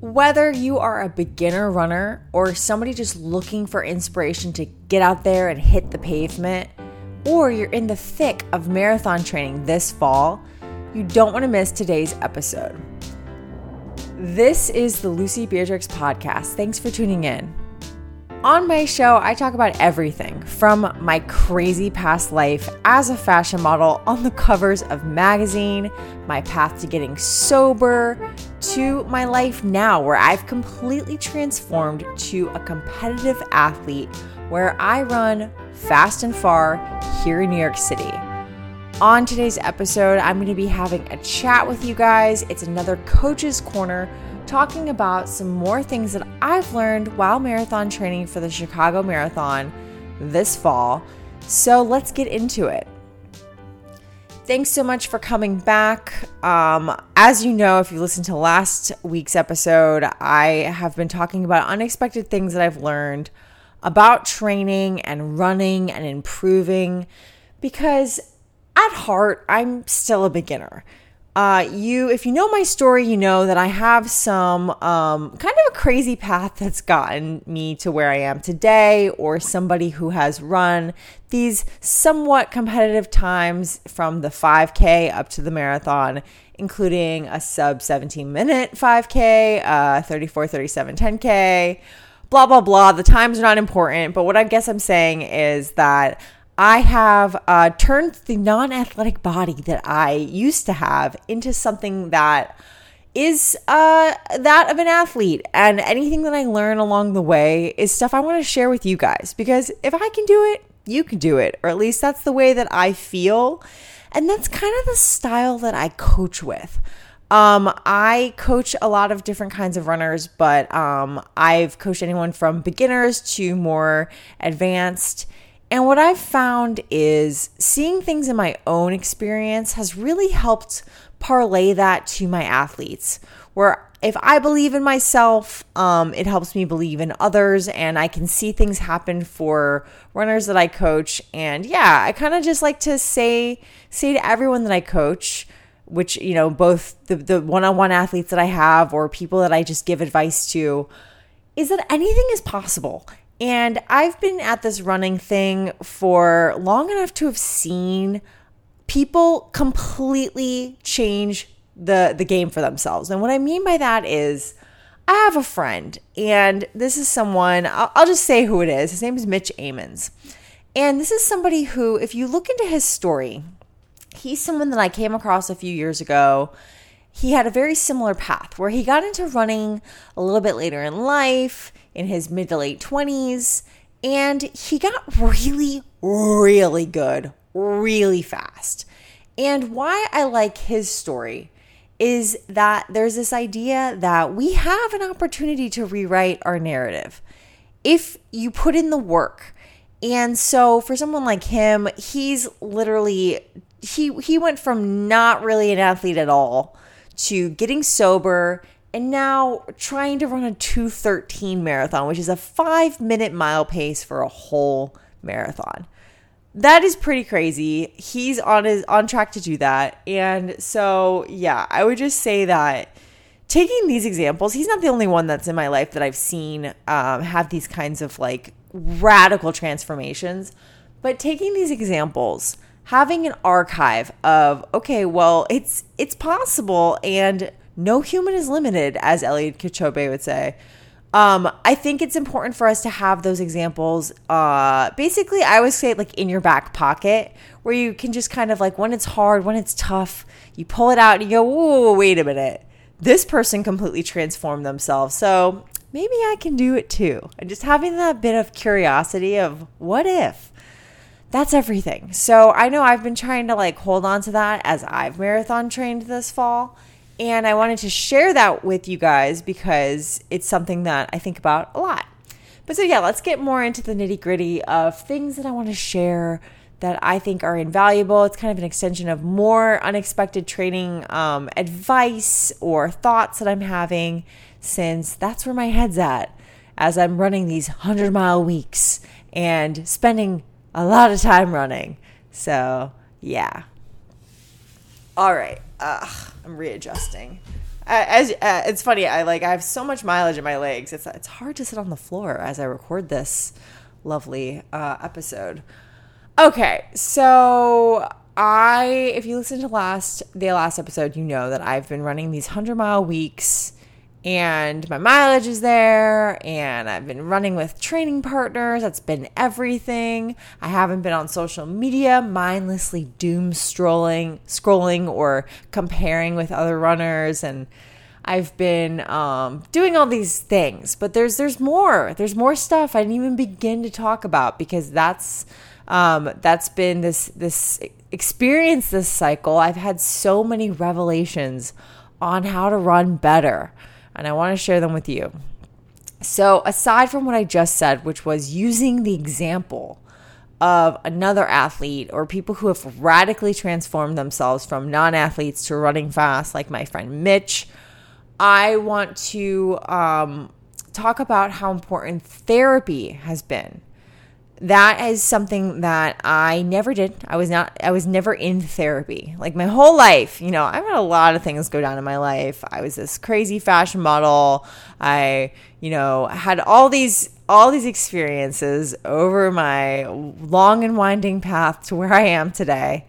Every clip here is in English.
Whether you are a beginner runner or somebody just looking for inspiration to get out there and hit the pavement, or you're in the thick of marathon training this fall, you don't want to miss today's episode. This is the Lucie Beatrix podcast. Thanks for tuning in. On my show, I talk about everything from my crazy past life as a fashion model on the covers of magazine, my path to getting sober, to my life now where I've completely transformed to a competitive athlete where I run fast and far here in New York City. On today's episode, I'm going to be having a chat with you guys. It's another coach's corner talking about some more things that I've learned while marathon training for the Chicago Marathon this fall. So let's get into it. Thanks so much for coming back. Um, as you know, if you listened to last week's episode, I have been talking about unexpected things that I've learned about training and running and improving because at heart, I'm still a beginner. Uh, you, if you know my story, you know that I have some um, kind of a crazy path that's gotten me to where I am today, or somebody who has run these somewhat competitive times from the 5K up to the marathon, including a sub 17 minute 5K, uh, 34, 37, 10K, blah, blah, blah. The times are not important, but what I guess I'm saying is that I have uh, turned the non athletic body that I used to have into something that is uh, that of an athlete. And anything that I learn along the way is stuff I want to share with you guys because if I can do it, you can do it. Or at least that's the way that I feel. And that's kind of the style that I coach with. Um, I coach a lot of different kinds of runners, but um, I've coached anyone from beginners to more advanced. And what I've found is seeing things in my own experience has really helped parlay that to my athletes. Where if I believe in myself, um, it helps me believe in others, and I can see things happen for runners that I coach. And yeah, I kind of just like to say say to everyone that I coach, which you know, both the the one on one athletes that I have or people that I just give advice to, is that anything is possible and I've been at this running thing for long enough to have seen people completely change the the game for themselves. And what I mean by that is I have a friend, and this is someone, I'll, I'll just say who it is. His name is Mitch Amons. And this is somebody who, if you look into his story, he's someone that I came across a few years ago. He had a very similar path where he got into running a little bit later in life in his mid to late 20s. And he got really, really good really fast. And why I like his story is that there's this idea that we have an opportunity to rewrite our narrative if you put in the work. And so for someone like him, he's literally he he went from not really an athlete at all to getting sober and now trying to run a 213 marathon, which is a five minute mile pace for a whole marathon. That is pretty crazy. He's on his on track to do that. And so yeah, I would just say that taking these examples, he's not the only one that's in my life that I've seen um, have these kinds of like radical transformations. But taking these examples, having an archive of okay, well, it's it's possible and no human is limited, as Eliud Kipchoge would say. Um, I think it's important for us to have those examples. Uh, basically, I always say like in your back pocket, where you can just kind of like when it's hard, when it's tough, you pull it out and you go, "Whoa, wait a minute! This person completely transformed themselves." So maybe I can do it too. And just having that bit of curiosity of what if. That's everything. So I know I've been trying to like hold on to that as I've marathon trained this fall and I wanted to share that with you guys because it's something that I think about a lot. But so, yeah, let's get more into the nitty gritty of things that I want to share that I think are invaluable. It's kind of an extension of more unexpected training um, advice or thoughts that I'm having, since that's where my head's at as I'm running these 100 mile weeks and spending a lot of time running. So, yeah. All right. Ugh, I'm readjusting. as uh, it's funny, I like I have so much mileage in my legs. It's it's hard to sit on the floor as I record this lovely uh, episode. Okay, so I if you listen to last the last episode, you know that I've been running these hundred mile weeks and my mileage is there and I've been running with training partners. That's been everything. I haven't been on social media mindlessly doom strolling, scrolling or comparing with other runners and I've been um, doing all these things, but there's there's more. There's more stuff I didn't even begin to talk about because that's um, that's been this this experience this cycle. I've had so many revelations on how to run better and I want to share them with you. So, aside from what I just said, which was using the example of another athlete or people who have radically transformed themselves from non athletes to running fast, like my friend Mitch, I want to um, talk about how important therapy has been that is something that I never did. I was not, I was never in therapy. Like my whole life, you know, I've had a lot of things go down in my life. I was this crazy fashion model. I, you know, had all these, all these experiences over my long and winding path to where I am today.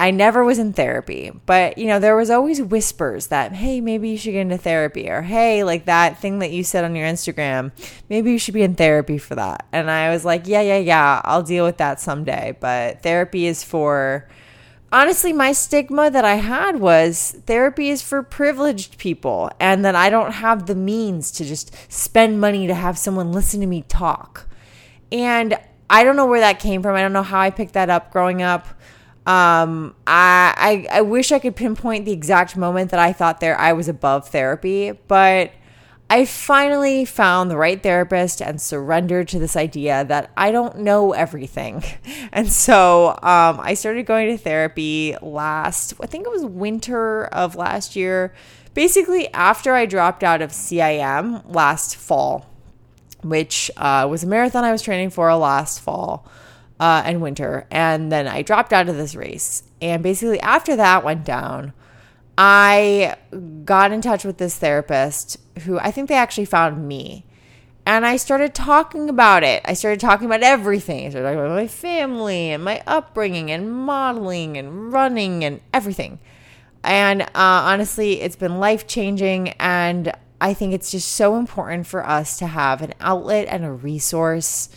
I never was in therapy, but you know, there was always whispers that, hey, maybe you should get into therapy, or hey, like that thing that you said on your Instagram, maybe you should be in therapy for that. And I was like, yeah, yeah, yeah, I'll deal with that someday. But therapy is for, honestly, my stigma that I had was therapy is for privileged people, and that I don't have the means to just spend money to have someone listen to me talk. And I don't know where that came from. I don't know how I picked that up growing up um, I, I I wish I could pinpoint the exact moment that I thought there I was above therapy, but I finally found the right therapist and surrendered to this idea that I don't know everything. And so um, I started going to therapy last, I think it was winter of last year, basically after I dropped out of CIM last fall, which uh, was a marathon I was training for last fall uh, and winter. And then I dropped out of this race. And basically, after that went down, I got in touch with this therapist who I think they actually found me. And I started talking about it. I started talking about everything. I started talking about my family and my upbringing and modeling and running and everything. And uh, honestly, it's been life changing. And I think it's just so important for us to have an outlet and a resource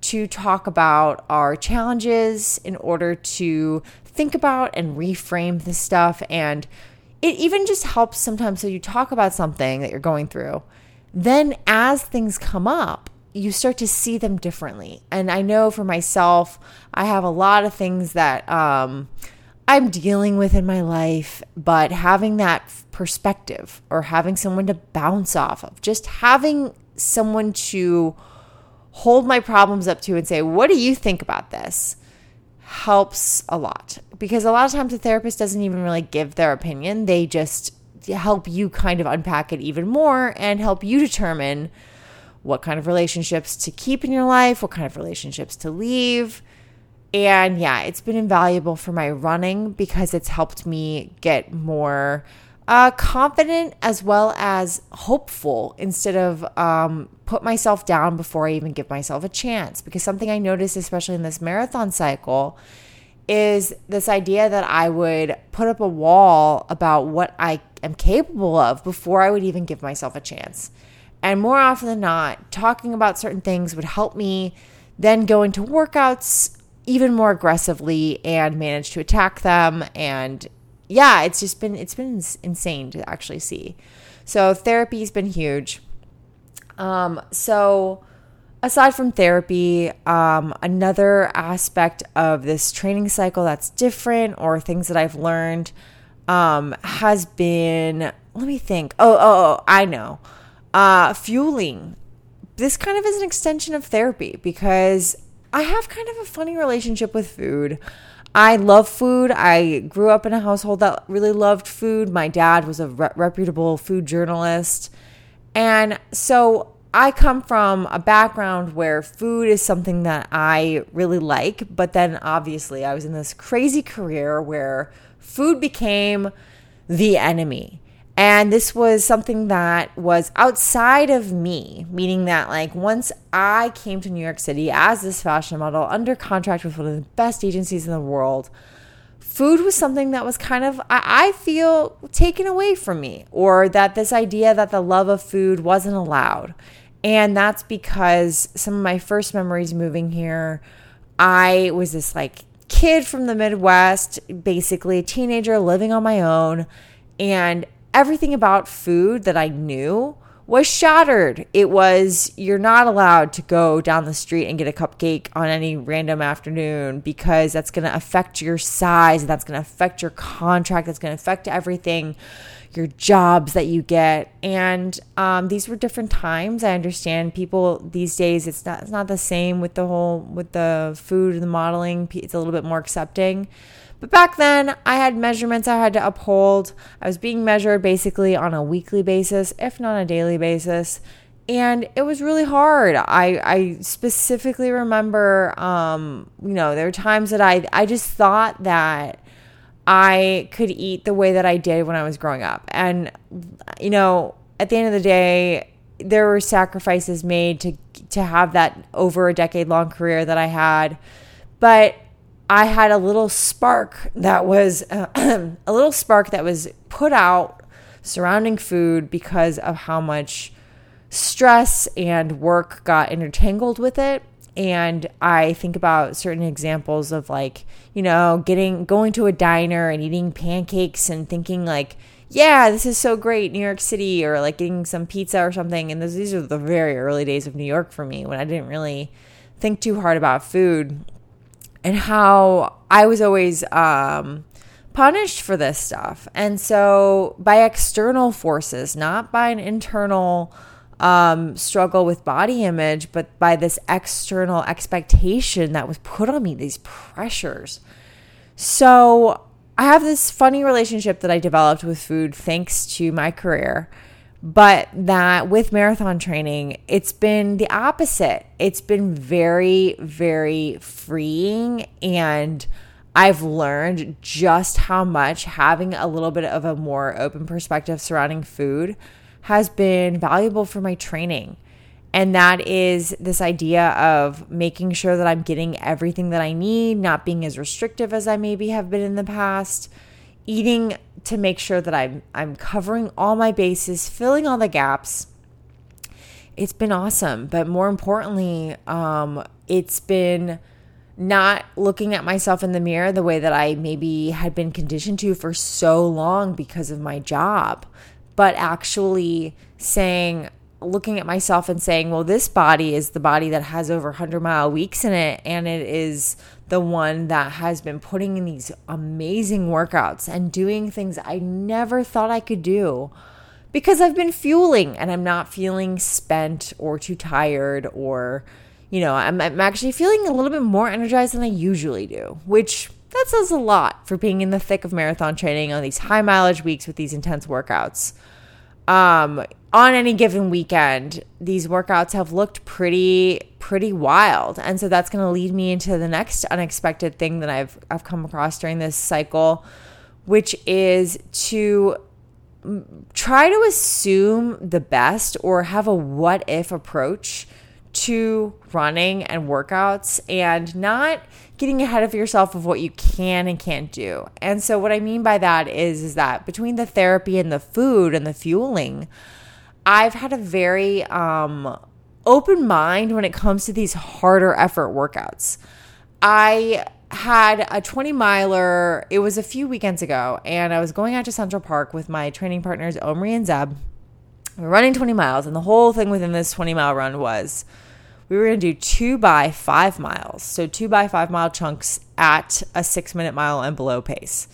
to talk about our challenges in order to think about and reframe this stuff. And it even just helps sometimes. So you talk about something that you're going through, then as things come up, you start to see them differently. And I know for myself, I have a lot of things that um, I'm dealing with in my life, but having that perspective or having someone to bounce off of, just having someone to hold my problems up to and say, What do you think about this? helps a lot because a lot of times the therapist doesn't even really give their opinion. They just help you kind of unpack it even more and help you determine what kind of relationships to keep in your life, what kind of relationships to leave. And yeah, it's been invaluable for my running because it's helped me get more uh, confident as well as hopeful instead of um, put myself down before I even give myself a chance. Because something I noticed, especially in this marathon cycle, is this idea that I would put up a wall about what I am capable of before I would even give myself a chance. And more often than not, talking about certain things would help me then go into workouts even more aggressively and manage to attack them and yeah, it's just been it's been insane to actually see. So therapy's been huge. Um, so aside from therapy, um, another aspect of this training cycle that's different or things that I've learned um, has been let me think. Oh, oh, oh I know. Uh, fueling. This kind of is an extension of therapy because I have kind of a funny relationship with food. I love food. I grew up in a household that really loved food. My dad was a re- reputable food journalist. And so I come from a background where food is something that I really like. But then obviously, I was in this crazy career where food became the enemy. And this was something that was outside of me, meaning that, like, once I came to New York City as this fashion model under contract with one of the best agencies in the world, food was something that was kind of, I, feel, taken away from me, or that this idea that the love of food wasn't allowed. And that's because some of my first memories moving here, I was this like kid from the Midwest, basically a teenager living on my own. And everything about food that I knew was shattered. It was, you're not allowed to go down the street and get a cupcake on any random afternoon because that's going to affect your size. That's going to affect your contract. That's going to affect everything, your jobs that you get. And um, these were different times. I understand people these days, it's not, it's not the same with the whole, with the food and the modeling. It's a little bit more accepting. But back then, I had measurements I had to uphold. I was being measured basically on a weekly basis, if not a daily basis. And it was really hard. I, I specifically remember, um, you know, there were times that I, I just thought that I could eat the way that I did when I was growing up. And, you know, at the end of the day, there were sacrifices made to to have that over a decade long career that I had. But I had a little spark that was uh, a little spark that was put out surrounding food because of how much stress and work got intertangled with it and I think about certain examples of like, you know, getting going to a diner and eating pancakes and thinking like, yeah, this is so great, New York City, or like getting some pizza or something. And these are the very early days of New York for me when I didn't really think too hard about food and how I was always um, punished for this stuff. And so, by external forces, not by an internal um, struggle with body image, but by this external expectation that was put on me, these pressures. So, I have this funny relationship that I developed with food thanks to my career but that with marathon training, it's been the opposite. It's been very, very freeing. And I've learned just how much having a little bit of a more open perspective surrounding food has been valuable for my training. And that is this idea of making sure that I'm getting everything that I need, not being as restrictive as I maybe have been in the past eating to make sure that I'm I'm covering all my bases, filling all the gaps. It's been awesome, but more importantly, um, it's been not looking at myself in the mirror the way that I maybe had been conditioned to for so long because of my job, but actually saying, looking at myself and saying, well, this body is the body that has over 100 mile weeks in it, and it is the one that has been putting in these amazing workouts and doing things I never thought I could do because I've been fueling and I'm not feeling spent or too tired or, you know, I'm, I'm actually feeling a little bit more energized than I usually do, which that says a lot for being in the thick of marathon training on these high mileage weeks with these intense workouts. Um, on any given weekend, these workouts have looked pretty pretty wild. And so that's going to lead me into the next unexpected thing that I've I've come across during this cycle, which is to try to assume the best or have a what if approach to running and workouts and not getting ahead of yourself of what you can and can't do. And so what I mean by that is is that between the therapy and the food and the fueling, I've had a very um, open mind when it comes to these harder effort workouts. I had a 20 miler, it was a few weekends ago, and I was going out to Central Park with my training partners, Omri and Zeb. We are running 20 miles, and the whole thing within this 20 mile run was we were going to do two by five miles. So, two by five mile chunks at a six minute mile and below pace,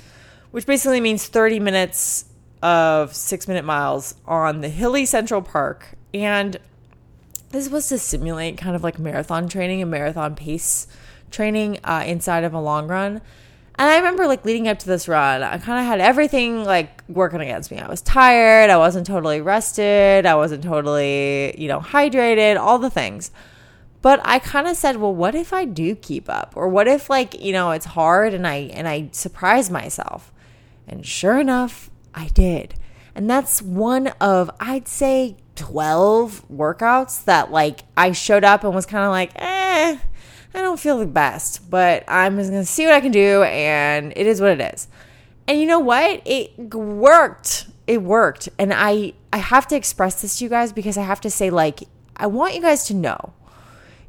which basically means 30 minutes of six minute miles on the hilly Central Park. And this was to simulate kind of like marathon training and marathon pace training uh, inside of a long run. And I remember like leading up to this run, I kind of had everything like working against me. I was tired, I wasn't totally rested, I wasn't totally, you know, hydrated, all the things. But I kind of said, well, what if I do keep up? Or what if like, you know, it's hard and I and I surprise myself? And sure enough, I did. And that's one of, I'd say, 12 workouts that like I showed up and was kind of like, eh, I don't feel the best, but I'm just gonna see what I can do, and it is what it is. And you know what? It worked. It worked. And I I have to express this to you guys because I have to say like I want you guys to know.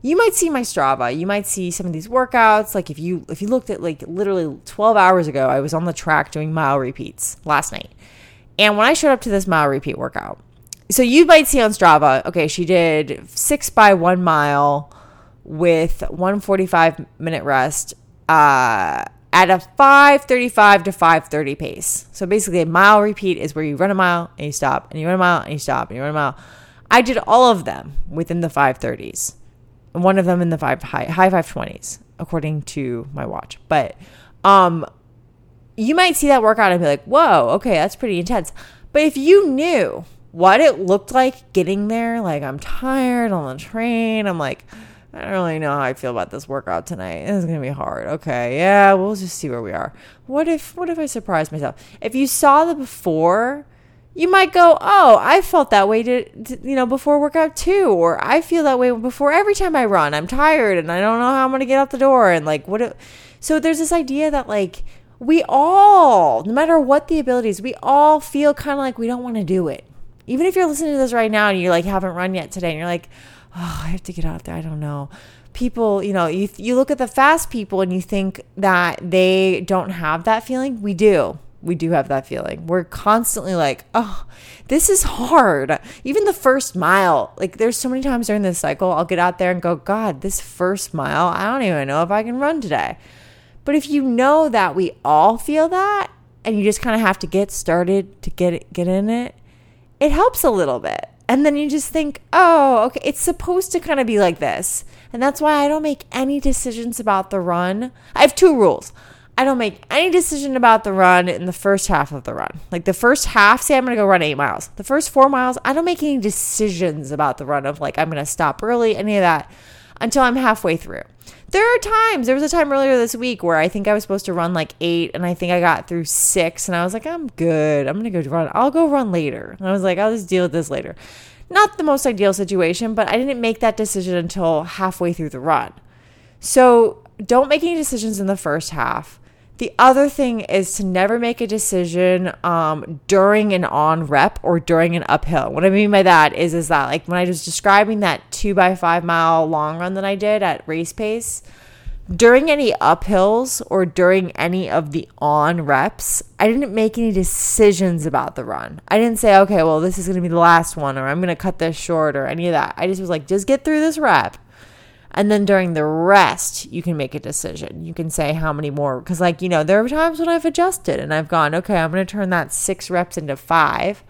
You might see my Strava. You might see some of these workouts. Like if you if you looked at like literally 12 hours ago, I was on the track doing mile repeats last night. And when I showed up to this mile repeat workout, so you might see on Strava, okay, she did six by one mile with 145 minute rest uh, at a 535 to 530 pace. So basically, a mile repeat is where you run a mile and you stop, and you run a mile and you stop, and you run a mile. I did all of them within the 530s, and one of them in the five high, high 520s, according to my watch. But um, you might see that workout and be like, whoa, okay, that's pretty intense. But if you knew what it looked like getting there, like I'm tired on the train, I'm like, I don't really know how I feel about this workout tonight. It's gonna be hard. Okay, yeah, we'll just see where we are. What if what if I surprise myself? If you saw the before, you might go, "Oh, I felt that way to, to, you know before workout too," or "I feel that way before every time I run. I'm tired and I don't know how I'm gonna get out the door." And like, what? If, so there's this idea that like we all, no matter what the abilities, we all feel kind of like we don't want to do it. Even if you're listening to this right now and you like haven't run yet today, and you're like oh, I have to get out there. I don't know. People, you know, you, you look at the fast people and you think that they don't have that feeling. We do. We do have that feeling. We're constantly like, oh, this is hard. Even the first mile, like there's so many times during this cycle, I'll get out there and go, God, this first mile, I don't even know if I can run today. But if you know that we all feel that and you just kind of have to get started to get it, get in it, it helps a little bit. And then you just think, oh, okay, it's supposed to kind of be like this. And that's why I don't make any decisions about the run. I have two rules. I don't make any decision about the run in the first half of the run. Like the first half, say I'm going to go run eight miles. The first four miles, I don't make any decisions about the run of like I'm going to stop early, any of that until I'm halfway through. There are times, there was a time earlier this week where I think I was supposed to run like eight and I think I got through six and I was like, I'm good. I'm going to go run. I'll go run later. And I was like, I'll just deal with this later. Not the most ideal situation, but I didn't make that decision until halfway through the run. So don't make any decisions in the first half. The other thing is to never make a decision um, during an on rep or during an uphill. What I mean by that is, is that like when I was describing that two by five mile long run that I did at race pace, during any uphills or during any of the on reps, I didn't make any decisions about the run. I didn't say, okay, well, this is going to be the last one or I'm going to cut this short or any of that. I just was like, just get through this rep and then during the rest, you can make a decision. You can say how many more. Because, like, you know, there are times when I've adjusted and I've gone, okay, I'm going to turn that six reps into five.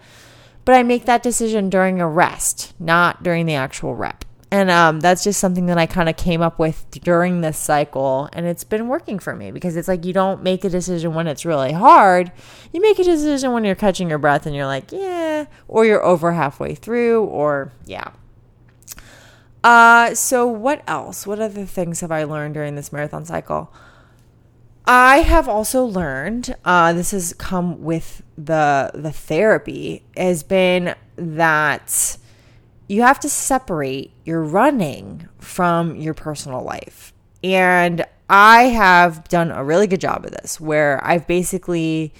But I make that decision during a rest, not during the actual rep. And um, that's just something that I kind of came up with during this cycle. And it's been working for me because it's like you don't make a decision when it's really hard. You make a decision when you're catching your breath and you're like, yeah, or you're over halfway through, or yeah. Uh, so what else? What other things have I learned during this marathon cycle? I have also learned, uh, this has come with the the therapy, has been that you have to separate your running from your personal life. And I have done a really good job of this where I've basically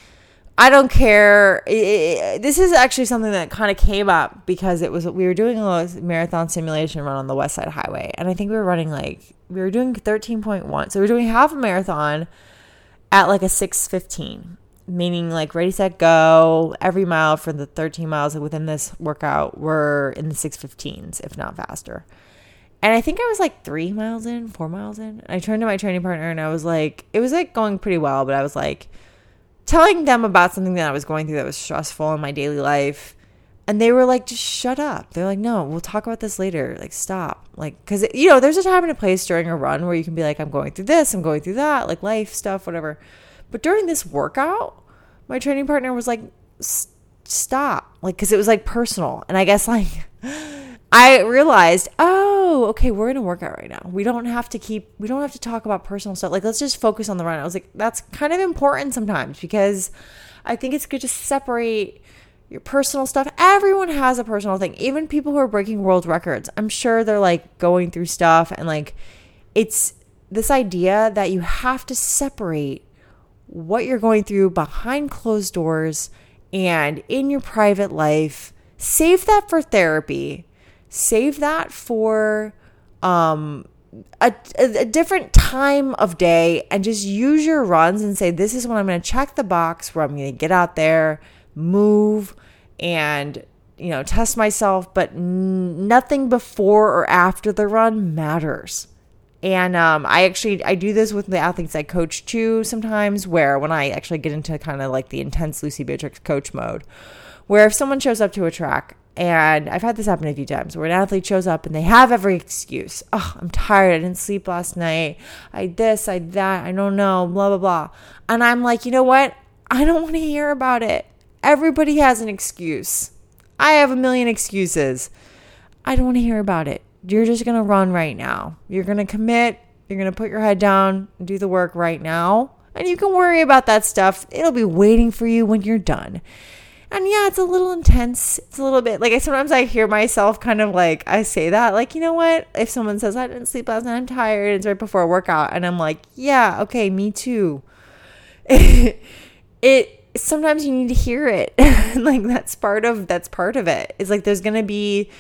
I don't care. It, it, this is actually something that kind of came up because it was we were doing a marathon simulation run on the West Side Highway, and I think we were running like we were doing thirteen point one, so we are doing half a marathon at like a six fifteen, meaning like ready set go. Every mile for the thirteen miles within this workout were in the six fifteens, if not faster. And I think I was like three miles in, four miles in. I turned to my training partner and I was like, it was like going pretty well, but I was like telling them about something that I was going through that was stressful in my daily life. And they were like, just shut up. They're like, no, we'll talk about this later. Like, stop. Like, because, you know, there's a time and a place during a run where you can be like, I'm going through this, I'm going through that, like life stuff, whatever. But during this workout, my training partner was like, stop. Like, because it was like personal. And I guess, like, I realized, oh, okay, we're in a workout right now. We don't have to keep, we don't have to talk about personal stuff. Like, let's just focus on the run. I was like, that's kind of important sometimes because I think it's good to separate your personal stuff. Everyone has a personal thing. Even people who are breaking world records. I'm sure they're like going through stuff and like it's this idea that you have to separate what you're going through behind closed doors and in your private life. Save that for therapy. Save that for um a, a, different time of day and just use your runs and say, This is when I'm going to check the box where I'm going to get out there, move, and you know, test myself, but n- nothing before or after the run matters. And um, I actually I do this with the athletes I coach too sometimes, where when I actually get into kind of like the intense Lucie Beatrix coach mode, where if someone shows up to a track and I've had this happen a few times where an athlete shows up and they have every excuse. Oh, I'm tired. I didn't sleep last night. I this, I that. I don't know. Blah blah blah. And I'm like, you know what? I don't want to hear about it. Everybody has an excuse. I have a million excuses. I don't want to hear about it. You're just going to run right now. You're going to commit. You're going to put your head down and do the work right now. And you can worry about that stuff. It'll be waiting for you when you're done. And yeah, it's a little intense. It's a little bit like I sometimes I hear myself kind of like I say that, like, you know what? If someone says I didn't sleep last night, I'm tired, it's right before a workout, and I'm like, yeah, okay, me too. it sometimes you need to hear it. like that's part of that's part of it. It's like there's gonna be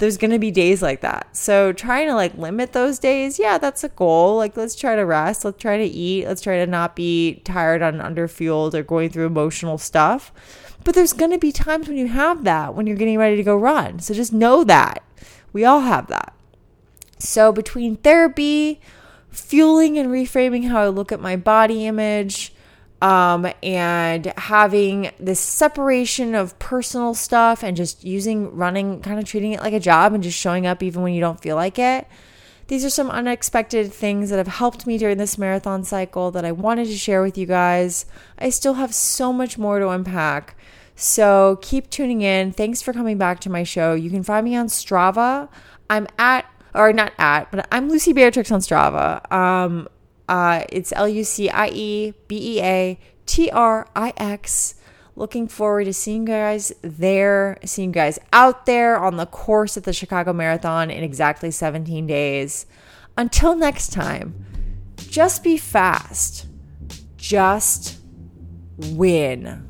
there's going to be days like that. So trying to like limit those days, yeah, that's a goal. Like let's try to rest, let's try to eat, let's try to not be tired on underfueled or going through emotional stuff. But there's going to be times when you have that when you're getting ready to go run. So just know that. We all have that. So between therapy, fueling and reframing how I look at my body image, um, and having this separation of personal stuff and just using running, kind of treating it like a job and just showing up even when you don't feel like it. These are some unexpected things that have helped me during this marathon cycle that I wanted to share with you guys. I still have so much more to unpack. So keep tuning in. Thanks for coming back to my show. You can find me on Strava. I'm at, or not at, but I'm Lucie Beatrix on Strava. Um, uh, it's L U C I E B E A T R I X. Looking forward to seeing you guys there, seeing you guys out there on the course at the Chicago Marathon in exactly 17 days. Until next time, just be fast. Just win.